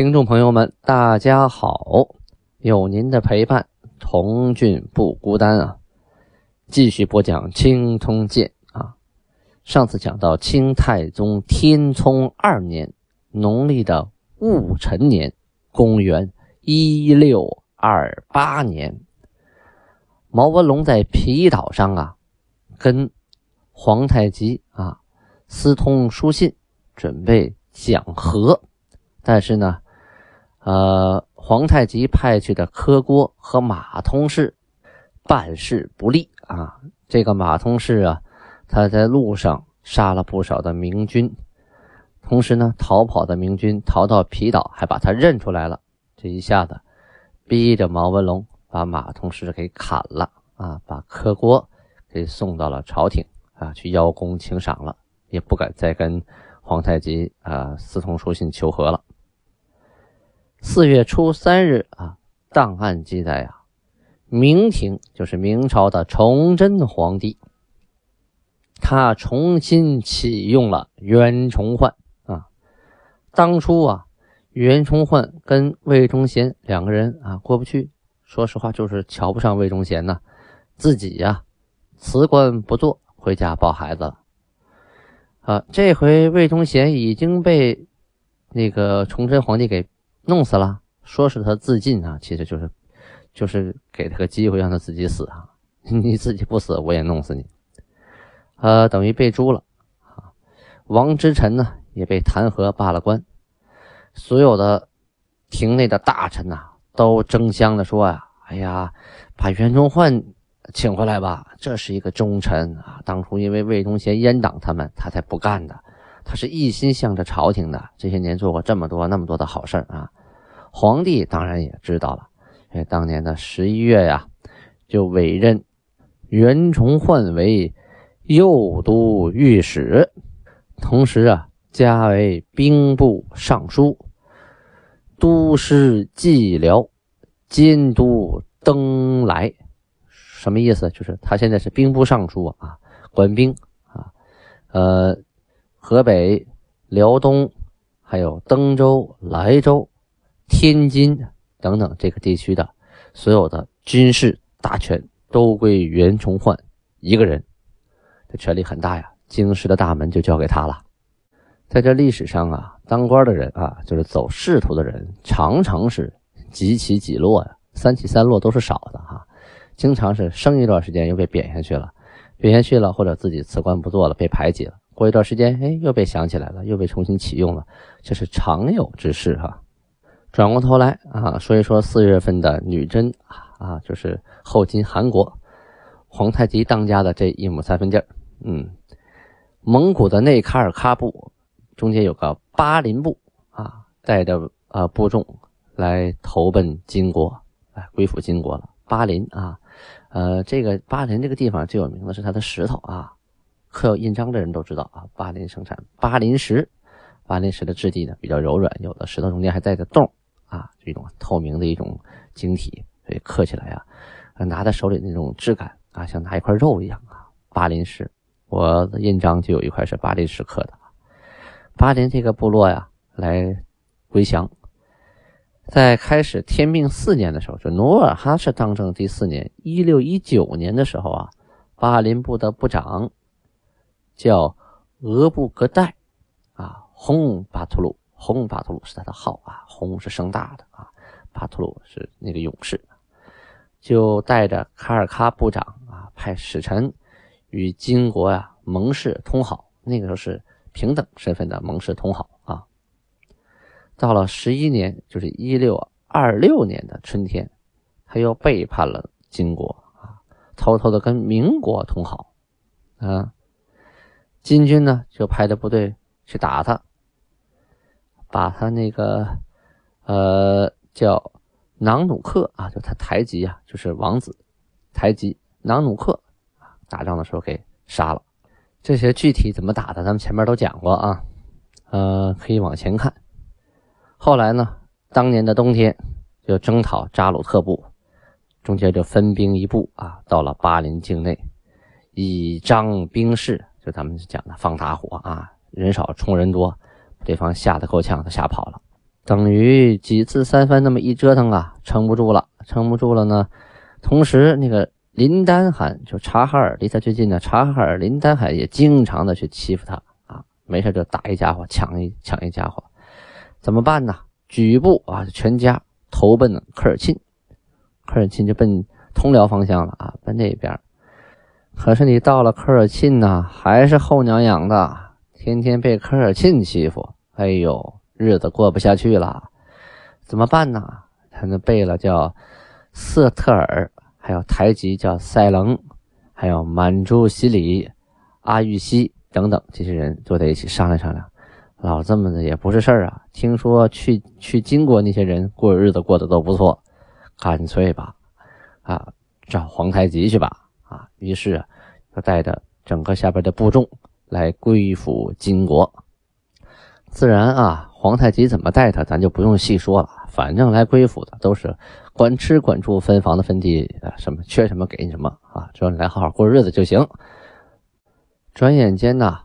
听众朋友们，大家好！有您的陪伴，童俊不孤单啊！继续播讲《清通鉴》啊。上次讲到清太宗天聪二年，农历的戊辰年，公元一六二八年，毛文龙在皮岛上啊，跟皇太极啊私通书信，准备讲和。但是呢，呃，皇太极派去的科郭和马通事办事不力啊。这个马通事啊，他在路上杀了不少的明军，同时呢，逃跑的明军逃到皮岛，还把他认出来了。这一下子，逼着毛文龙把马通事给砍了啊，把科郭给送到了朝廷啊，去邀功请赏了，也不敢再跟皇太极啊私通书信求和了。四月初三日啊，档案记载啊，明廷就是明朝的崇祯皇帝，他重新启用了袁崇焕啊。当初啊，袁崇焕跟魏忠贤两个人啊过不去，说实话就是瞧不上魏忠贤呐，自己呀辞官不做，回家抱孩子了。啊，这回魏忠贤已经被那个崇祯皇帝给。弄死了，说是他自尽啊，其实就是，就是给他个机会让他自己死啊。你自己不死，我也弄死你。呃，等于被诛了啊。王之臣呢也被弹劾罢了官，所有的廷内的大臣呐都争相的说呀：“哎呀，把袁崇焕请回来吧，这是一个忠臣啊。当初因为魏忠贤阉党他们，他才不干的。”他是一心向着朝廷的，这些年做过这么多那么多的好事啊！皇帝当然也知道了，哎，当年的十一月呀，就委任袁崇焕为右都御史，同时啊，加为兵部尚书、都师蓟辽、监督登莱。什么意思？就是他现在是兵部尚书啊，管兵啊，呃。河北、辽东，还有登州、莱州、天津等等这个地区的所有的军事大权都归袁崇焕一个人，这权力很大呀。京师的大门就交给他了。在这历史上啊，当官的人啊，就是走仕途的人，常常是几起几落呀，三起三落都是少的哈。经常是升一段时间又被贬下去了，贬下去了或者自己辞官不做了，被排挤了。过一段时间，哎，又被想起来了，又被重新启用了，这是常有之事哈。转过头来啊，说一说四月份的女真啊，就是后金韩国皇太极当家的这一亩三分地儿嗯，蒙古的内喀尔喀部中间有个巴林部啊，带着啊部众来投奔金国，来归附金国了。巴林啊，呃，这个巴林这个地方最有名的是它的石头啊。刻有印章的人都知道啊，巴林生产巴林石，巴林石的质地呢比较柔软，有的石头中间还带着洞啊，这种透明的一种晶体，所以刻起来啊，拿在手里那种质感啊，像拿一块肉一样啊。巴林石，我的印章就有一块是巴林石刻的。巴林这个部落呀，来归降，在开始天命四年的时候，就努尔哈赤当政第四年，一六一九年的时候啊，巴林部的部长。叫额布格代，啊，洪巴图鲁，洪巴图鲁是他的号啊，洪是声大的啊，巴图鲁是那个勇士，就带着卡尔喀部长啊，派使臣与金国呀盟誓通好，那个时候是平等身份的盟誓通好啊。到了十一年，就是一六二六年的春天，他又背叛了金国啊，偷偷的跟民国通好啊。金军呢，就派的部队去打他，把他那个呃叫囊努克啊，就他台吉啊，就是王子台吉囊努克啊，打仗的时候给杀了。这些具体怎么打的，咱们前面都讲过啊，呃，可以往前看。后来呢，当年的冬天就征讨扎鲁特部，中间就分兵一部啊，到了巴林境内，以张兵势，就咱们讲的放大火啊，人少冲人多，对方吓得够呛，他吓跑了。等于几次三番那么一折腾啊，撑不住了，撑不住了呢。同时那个。林丹汗就察哈尔离他最近的察哈尔林丹汗也经常的去欺负他啊，没事就打一家伙，抢一抢一家伙，怎么办呢？举步啊，全家投奔了科尔沁，科尔沁就奔通辽方向了啊，奔那边。可是你到了科尔沁呢，还是后娘养的，天天被科尔沁欺负，哎呦，日子过不下去了，怎么办呢？他那背了叫瑟特尔。还有台吉叫塞棱，还有满珠西里、阿玉西等等这些人坐在一起商量商量，老这么的也不是事儿啊。听说去去金国那些人过日子过得都不错，干脆吧，啊，找皇太极去吧，于是就带着整个下边的部众来归附金国。自然啊，皇太极怎么带他，咱就不用细说了。反正来归附的都是管吃管住分房的分地啊，什么缺什么给你什么啊，只要你来好好过日子就行。转眼间呢，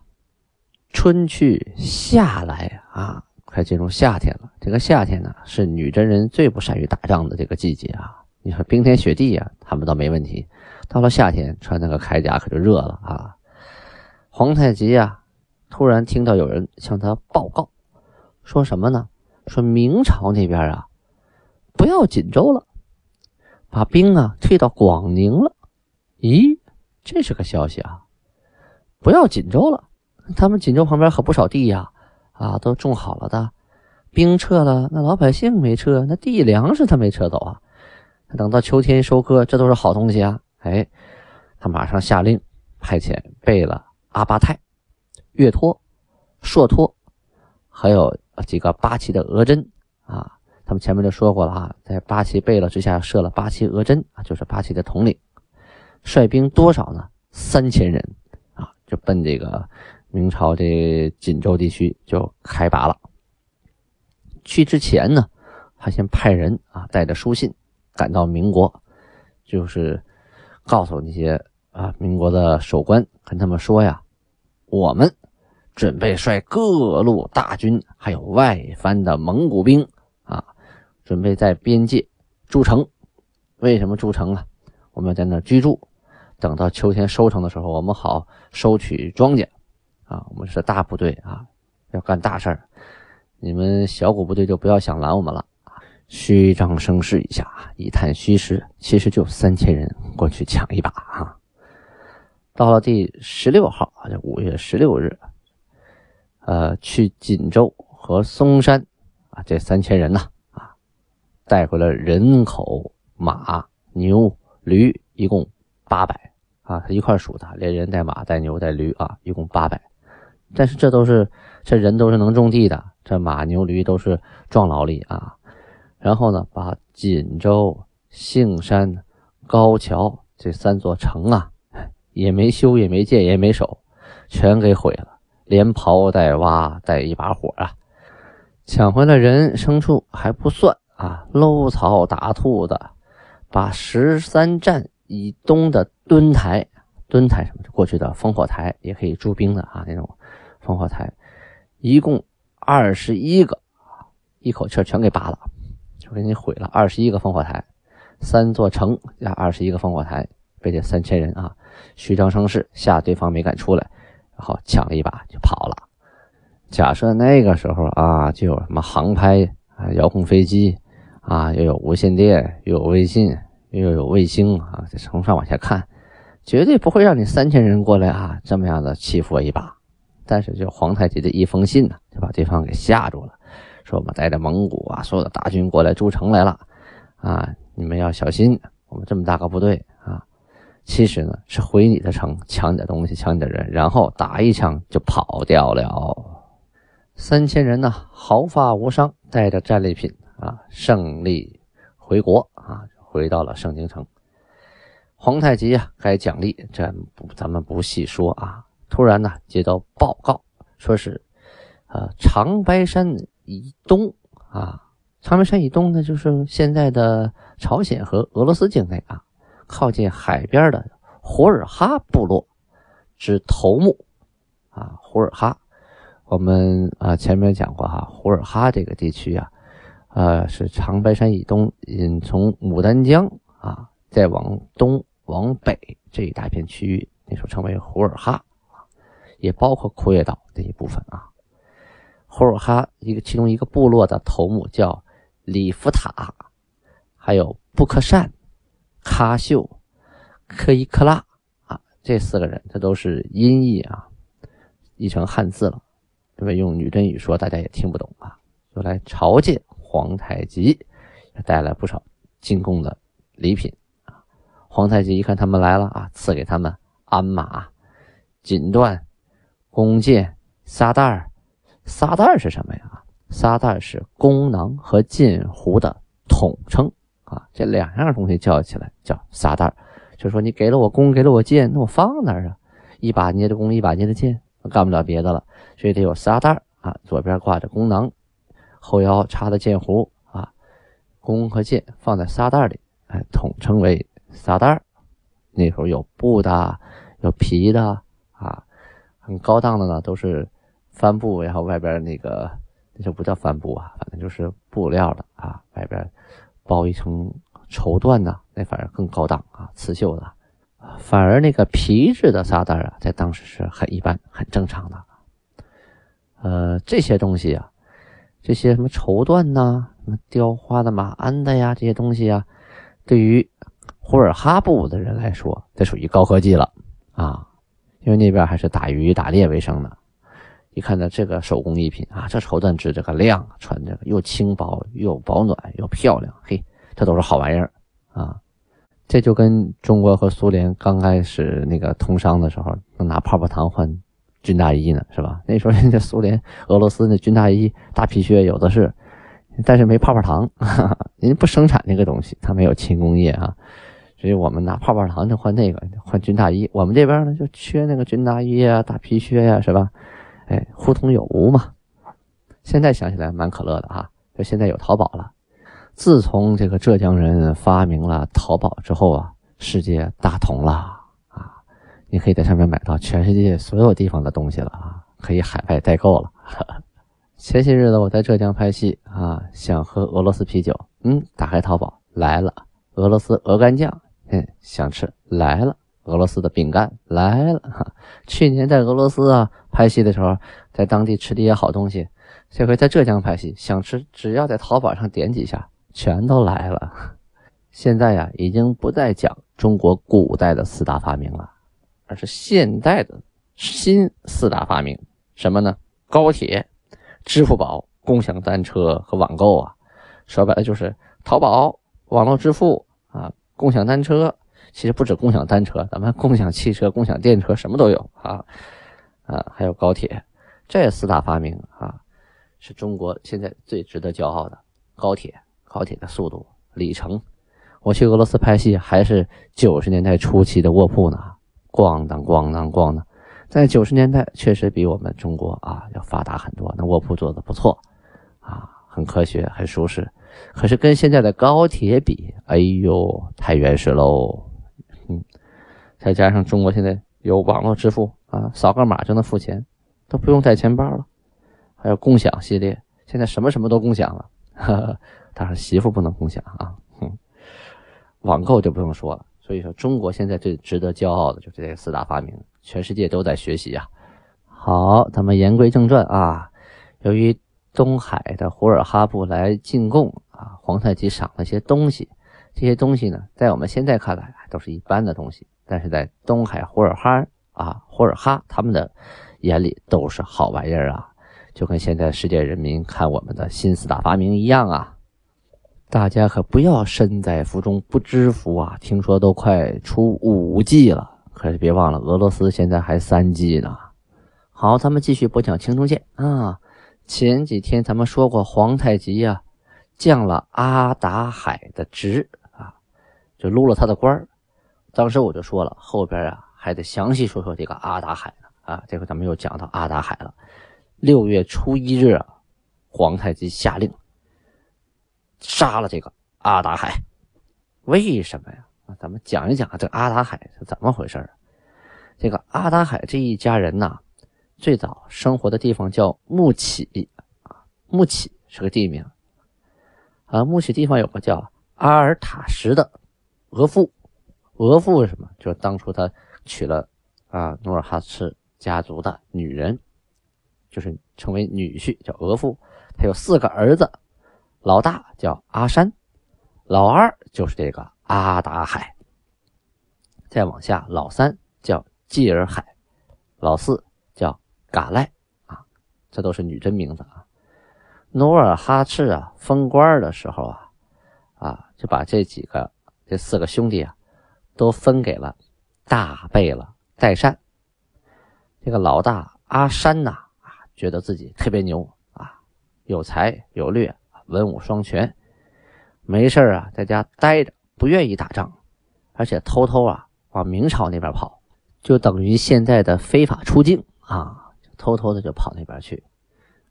春去夏来啊，快进入夏天了。这个夏天呢，是女真人最不善于打仗的这个季节啊。你说冰天雪地啊，他们倒没问题，到了夏天穿那个铠甲可就热了啊。皇太极啊，突然听到有人向他报告，说什么呢？说明朝那边啊，不要锦州了，把兵啊退到广宁了。咦，这是个消息啊！不要锦州了，他们锦州旁边可不少地呀，啊，都种好了的。兵撤了，那老百姓没撤，那地粮食他没撤走啊。等到秋天收割，这都是好东西啊。哎，他马上下令派遣贝勒阿巴泰、岳托、硕托，还有。几个八旗的额真啊，他们前面就说过了啊，在八旗贝勒之下设了八旗额真，就是八旗的统领，率兵多少呢？三千人啊，就奔这个明朝的锦州地区就开拔了。去之前呢，他先派人啊，带着书信赶到民国，就是告诉那些啊民国的守官，跟他们说呀，我们。准备率各路大军，还有外藩的蒙古兵啊，准备在边界筑城。为什么筑城啊？我们要在那居住，等到秋天收成的时候，我们好收取庄稼啊。我们是大部队啊，要干大事儿。你们小股部队就不要想拦我们了虚张声势一下，一探虚实，其实就三千人过去抢一把啊。到了第十六号啊，就五月十六日。呃，去锦州和嵩山啊，这三千人呐，啊，带回了人口、马、牛、驴，一共八百啊，他一块数的，连人带马带牛带驴啊，一共八百。但是这都是这人都是能种地的，这马牛驴都是壮劳力啊。然后呢，把锦州、杏山、高桥这三座城啊，也没修，也没建，也没守，全给毁了。连刨带挖带一把火啊，抢回来人牲畜还不算啊，搂草打兔子，把十三站以东的墩台、墩台什么过去的烽火台也可以驻兵的啊，那种烽火台，一共二十一个，一口气全给拔了，就给你毁了二十一个烽火台，三座城加二十一个烽火台，被这三千人啊虚张声势吓对方没敢出来。然后抢了一把就跑了。假设那个时候啊，就有什么航拍啊、遥控飞机啊，又有无线电，又有微信，又有卫星啊，从上往下看，绝对不会让你三千人过来啊，这么样的欺负我一把。但是就皇太极的一封信呢，就把对方给吓住了，说我们带着蒙古啊所有的大军过来筑城来了啊，你们要小心，我们这么大个部队啊。其实呢，是回你的城，抢你的东西，抢你的人，然后打一枪就跑掉了。三千人呢，毫发无伤，带着战利品啊，胜利回国啊，回到了盛京城。皇太极啊，该奖励，这不咱们不细说啊。突然呢，接到报告，说是，呃，长白山以东啊，长白山以东呢，就是现在的朝鲜和俄罗斯境内啊，靠近海边的胡尔哈部落之头目啊，胡尔哈。我们啊前面讲过哈，胡尔哈这个地区啊，呃，是长白山以东，嗯，从牡丹江啊，再往东。往北这一大片区域，那时候称为胡尔哈也包括库页岛这一部分啊。胡尔哈一个其中一个部落的头目叫里夫塔，还有布克善、喀秀、科伊克拉啊，这四个人，这都是音译啊，译成汉字了，因为用女真语说，大家也听不懂啊。就来朝见皇太极，带来不少进贡的礼品。皇太极一看他们来了啊，赐给他们鞍马、锦缎、弓箭、沙袋儿。撒袋儿是什么呀？撒袋儿是弓囊和箭壶的统称啊。这两样东西叫起来叫撒袋儿。就说你给了我弓，给了我箭，那我放哪儿啊？一把捏着弓，一把捏着箭，干不了别的了，所以得有撒袋儿啊。左边挂着弓囊，后腰插的箭壶啊，弓和箭放在撒袋里，哎，统称为。撒袋儿，那时候有布的，有皮的啊，很高档的呢，都是帆布，然后外边那个那就不叫帆布啊，反正就是布料的啊，外边包一层绸缎的，那反而更高档啊，刺绣的。反而那个皮质的沙袋啊，在当时是很一般、很正常的。呃，这些东西啊，这些什么绸缎呐，什么雕花的马鞍的呀，这些东西啊，对于呼尔哈布的人来说，这属于高科技了啊，因为那边还是打鱼打猎为生的。一看到这个手工艺品啊，这绸缎织这个亮，穿这个又轻薄又保暖又漂亮，嘿，这都是好玩意儿啊。这就跟中国和苏联刚开始那个通商的时候，能拿泡泡糖换军大衣呢，是吧？那时候人家苏联、俄罗斯那军大衣、大皮靴有的是，但是没泡泡糖，人家不生产那个东西，他没有轻工业啊。所以我们拿泡泡糖就换那个换军大衣，我们这边呢就缺那个军大衣啊、大皮靴呀，是吧？哎，互通有无嘛。现在想起来蛮可乐的哈，就现在有淘宝了。自从这个浙江人发明了淘宝之后啊，世界大同了啊！你可以在上面买到全世界所有地方的东西了啊，可以海外代购了。前些日子我在浙江拍戏啊，想喝俄罗斯啤酒，嗯，打开淘宝来了俄罗斯鹅肝酱。嗯，想吃来了，俄罗斯的饼干来了。哈，去年在俄罗斯啊拍戏的时候，在当地吃的些好东西，这回在浙江拍戏，想吃只要在淘宝上点几下，全都来了。现在呀，已经不再讲中国古代的四大发明了，而是现代的新四大发明，什么呢？高铁、支付宝、共享单车和网购啊，说白了就是淘宝、网络支付啊。共享单车其实不止共享单车，咱们共享汽车、共享电车什么都有啊啊，还有高铁，这四大发明啊，是中国现在最值得骄傲的高铁。高铁的速度、里程，我去俄罗斯拍戏还是九十年代初期的卧铺呢，咣当咣当咣当，在九十年代确实比我们中国啊要发达很多，那卧铺做的不错啊，很科学，很舒适。可是跟现在的高铁比，哎呦，太原始喽！嗯，再加上中国现在有网络支付啊，扫个码就能付钱，都不用带钱包了。还有共享系列，现在什么什么都共享了。但是媳妇不能共享啊。哼，网购就不用说了。所以说，中国现在最值得骄傲的就是这四大发明，全世界都在学习啊。好，咱们言归正传啊，由于。东海的胡尔哈布来进贡啊，皇太极赏了些东西，这些东西呢，在我们现在看来都是一般的东西，但是在东海胡尔哈啊，胡尔哈他们的眼里都是好玩意儿啊，就跟现在世界人民看我们的新四大发明一样啊。大家可不要身在福中不知福啊！听说都快出五 G 了，可是别忘了俄罗斯现在还三 G 呢。好，咱们继续播讲青铜剑啊。前几天咱们说过，皇太极呀，降了阿达海的职，就撸了他的官儿。当时我就说了，后边啊还得详细说说这个阿达海呢啊。这回咱们又讲到阿达海了。六月初一日啊，皇太极下令杀了这个阿达海。为什么呀？咱们讲一讲这阿达海是怎么回事这个阿达海这一家人呐，最早生活的地方叫木启啊，木启是个地名。啊，木启地方有个叫阿尔塔什的额驸，额驸是什么？就是当初他娶了啊努尔哈赤家族的女人，就是成为女婿，叫额驸。他有四个儿子，老大叫阿山，老二就是这个阿达海，再往下老三叫济尔海，老四叫嘎赖啊，这都是女真名字啊。努尔哈赤啊，封官的时候啊，啊，就把这几个、这四个兄弟啊，都分给了大贝勒代善。这个老大阿山呐，啊，觉得自己特别牛啊，有才有略，文武双全，没事啊，在家待着，不愿意打仗，而且偷偷啊往明朝那边跑，就等于现在的非法出境啊，偷偷的就跑那边去。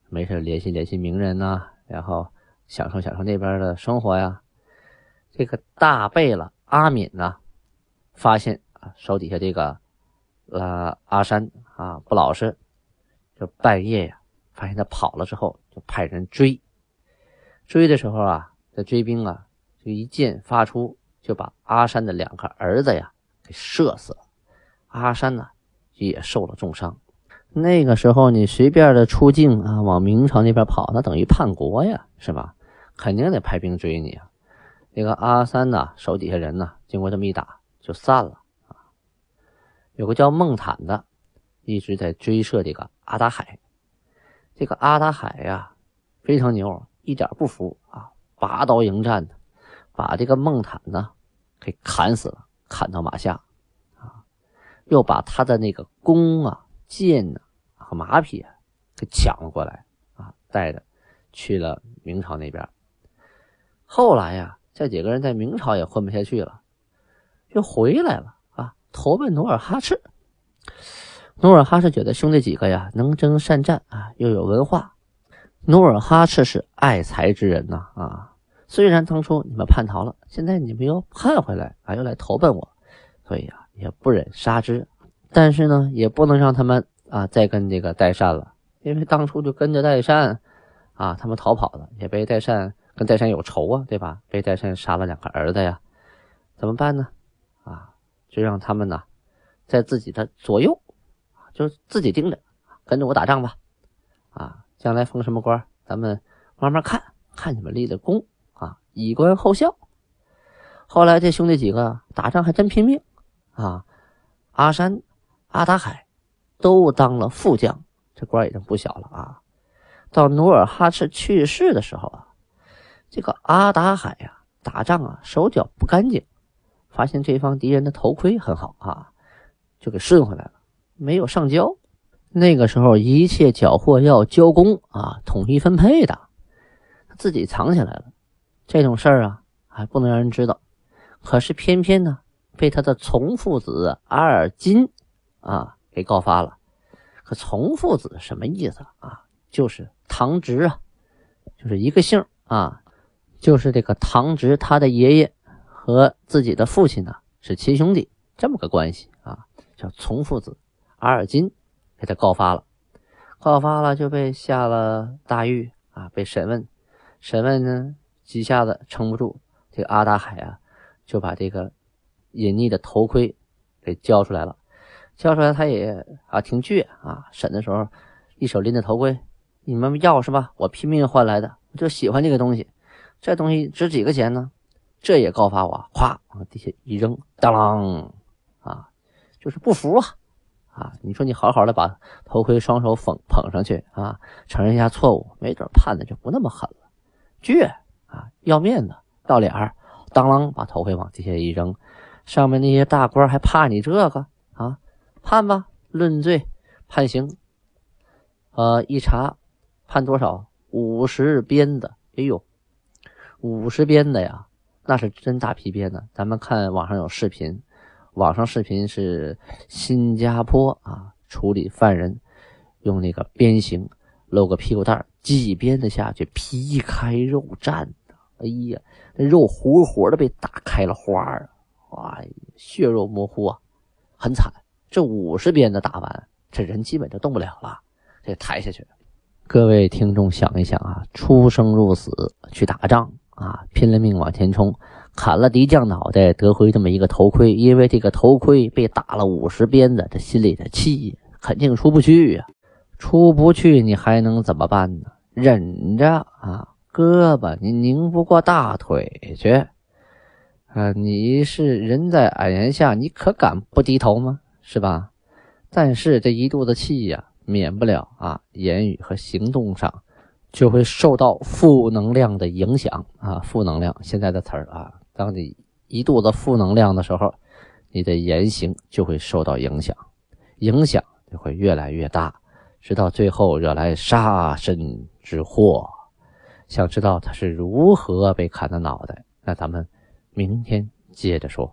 没事联系联系名人呐，然后享受享受那边的生活呀。这个大贝勒阿敏呢，发现啊手底下这个呃阿山啊不老实，就半夜呀发现他跑了之后，就派人追。追的时候啊，这追兵啊就一箭发出，就把阿山的两个儿子呀给射死了。阿山呢也受了重伤。那个时候，你随便的出境啊，往明朝那边跑，那等于叛国呀，是吧？肯定得派兵追你啊。那个阿三呢，手底下人呢，经过这么一打，就散了啊。有个叫孟坦的，一直在追射这个阿达海。这个阿达海呀，非常牛，一点不服啊，拔刀迎战的，把这个孟坦呢给砍死了，砍到马下啊，又把他的那个弓啊、箭啊。和马匹给抢了过来啊，带着去了明朝那边。后来呀，这几个人在明朝也混不下去了，又回来了啊，投奔努尔哈赤。努尔哈赤觉得兄弟几个呀能征善战啊，又有文化。努尔哈赤是爱才之人呐啊，虽然当初你们叛逃了，现在你们又叛回来啊，又来投奔我，所以啊也不忍杀之，但是呢也不能让他们。啊，再跟这个代善了，因为当初就跟着代善，啊，他们逃跑了，也被代善跟代善有仇啊，对吧？被代善杀了两个儿子呀，怎么办呢？啊，就让他们呢，在自己的左右，就自己盯着，跟着我打仗吧，啊，将来封什么官，咱们慢慢看，看你们立的功啊，以观后效。后来这兄弟几个打仗还真拼命啊，阿山、阿达海。都当了副将，这官已经不小了啊！到努尔哈赤去世的时候啊，这个阿达海呀，打仗啊手脚不干净，发现这方敌人的头盔很好啊，就给顺回来了，没有上交。那个时候一切缴获要交公啊，统一分配的，自己藏起来了。这种事儿啊，还不能让人知道。可是偏偏呢，被他的从父子阿尔金啊。给告发了，可从父子什么意思啊？就是堂侄啊，就是一个姓啊，就是这个堂侄他的爷爷和自己的父亲呢是亲兄弟，这么个关系啊，叫从父子。阿尔金给他告发了，告发了就被下了大狱啊，被审问，审问呢几下子撑不住，这个阿达海啊就把这个隐匿的头盔给交出来了。交出来，他也啊挺倔啊。审的时候，一手拎着头盔，你们要是吧？我拼命换来的，我就喜欢这个东西。这东西值几个钱呢？这也告发我，咵往地下一扔，当啷啊，就是不服啊啊！你说你好好的把头盔双手捧捧上去啊，承认一下错误，没准判的就不那么狠了。倔啊，要面子，要脸儿，当啷把头盔往地下一扔，上面那些大官还怕你这个啊？判吧，论罪，判刑。呃，一查，判多少？五十鞭子。哎呦，五十鞭的呀，那是真大皮鞭呢。咱们看网上有视频，网上视频是新加坡啊处理犯人用那个鞭刑，露个屁股蛋儿几鞭子下去，皮开肉绽的，哎呀，那肉活活的被打开了花儿，哇，血肉模糊啊，很惨。这五十鞭子打完，这人基本就动不了了，这抬下去。各位听众想一想啊，出生入死去打仗啊，拼了命往前冲，砍了敌将脑袋，得回这么一个头盔。因为这个头盔被打了五十鞭子，这心里的气肯定出不去呀。出不去，你还能怎么办呢？忍着啊，胳膊你拧不过大腿去啊！你是人在矮檐下，你可敢不低头吗？是吧？但是这一肚子气呀。免不了啊，言语和行动上就会受到负能量的影响啊，负能量现在的词儿啊，当你一肚子负能量的时候，你的言行就会受到影响，影响就会越来越大，直到最后惹来杀身之祸。想知道他是如何被砍的脑袋？那咱们明天接着说。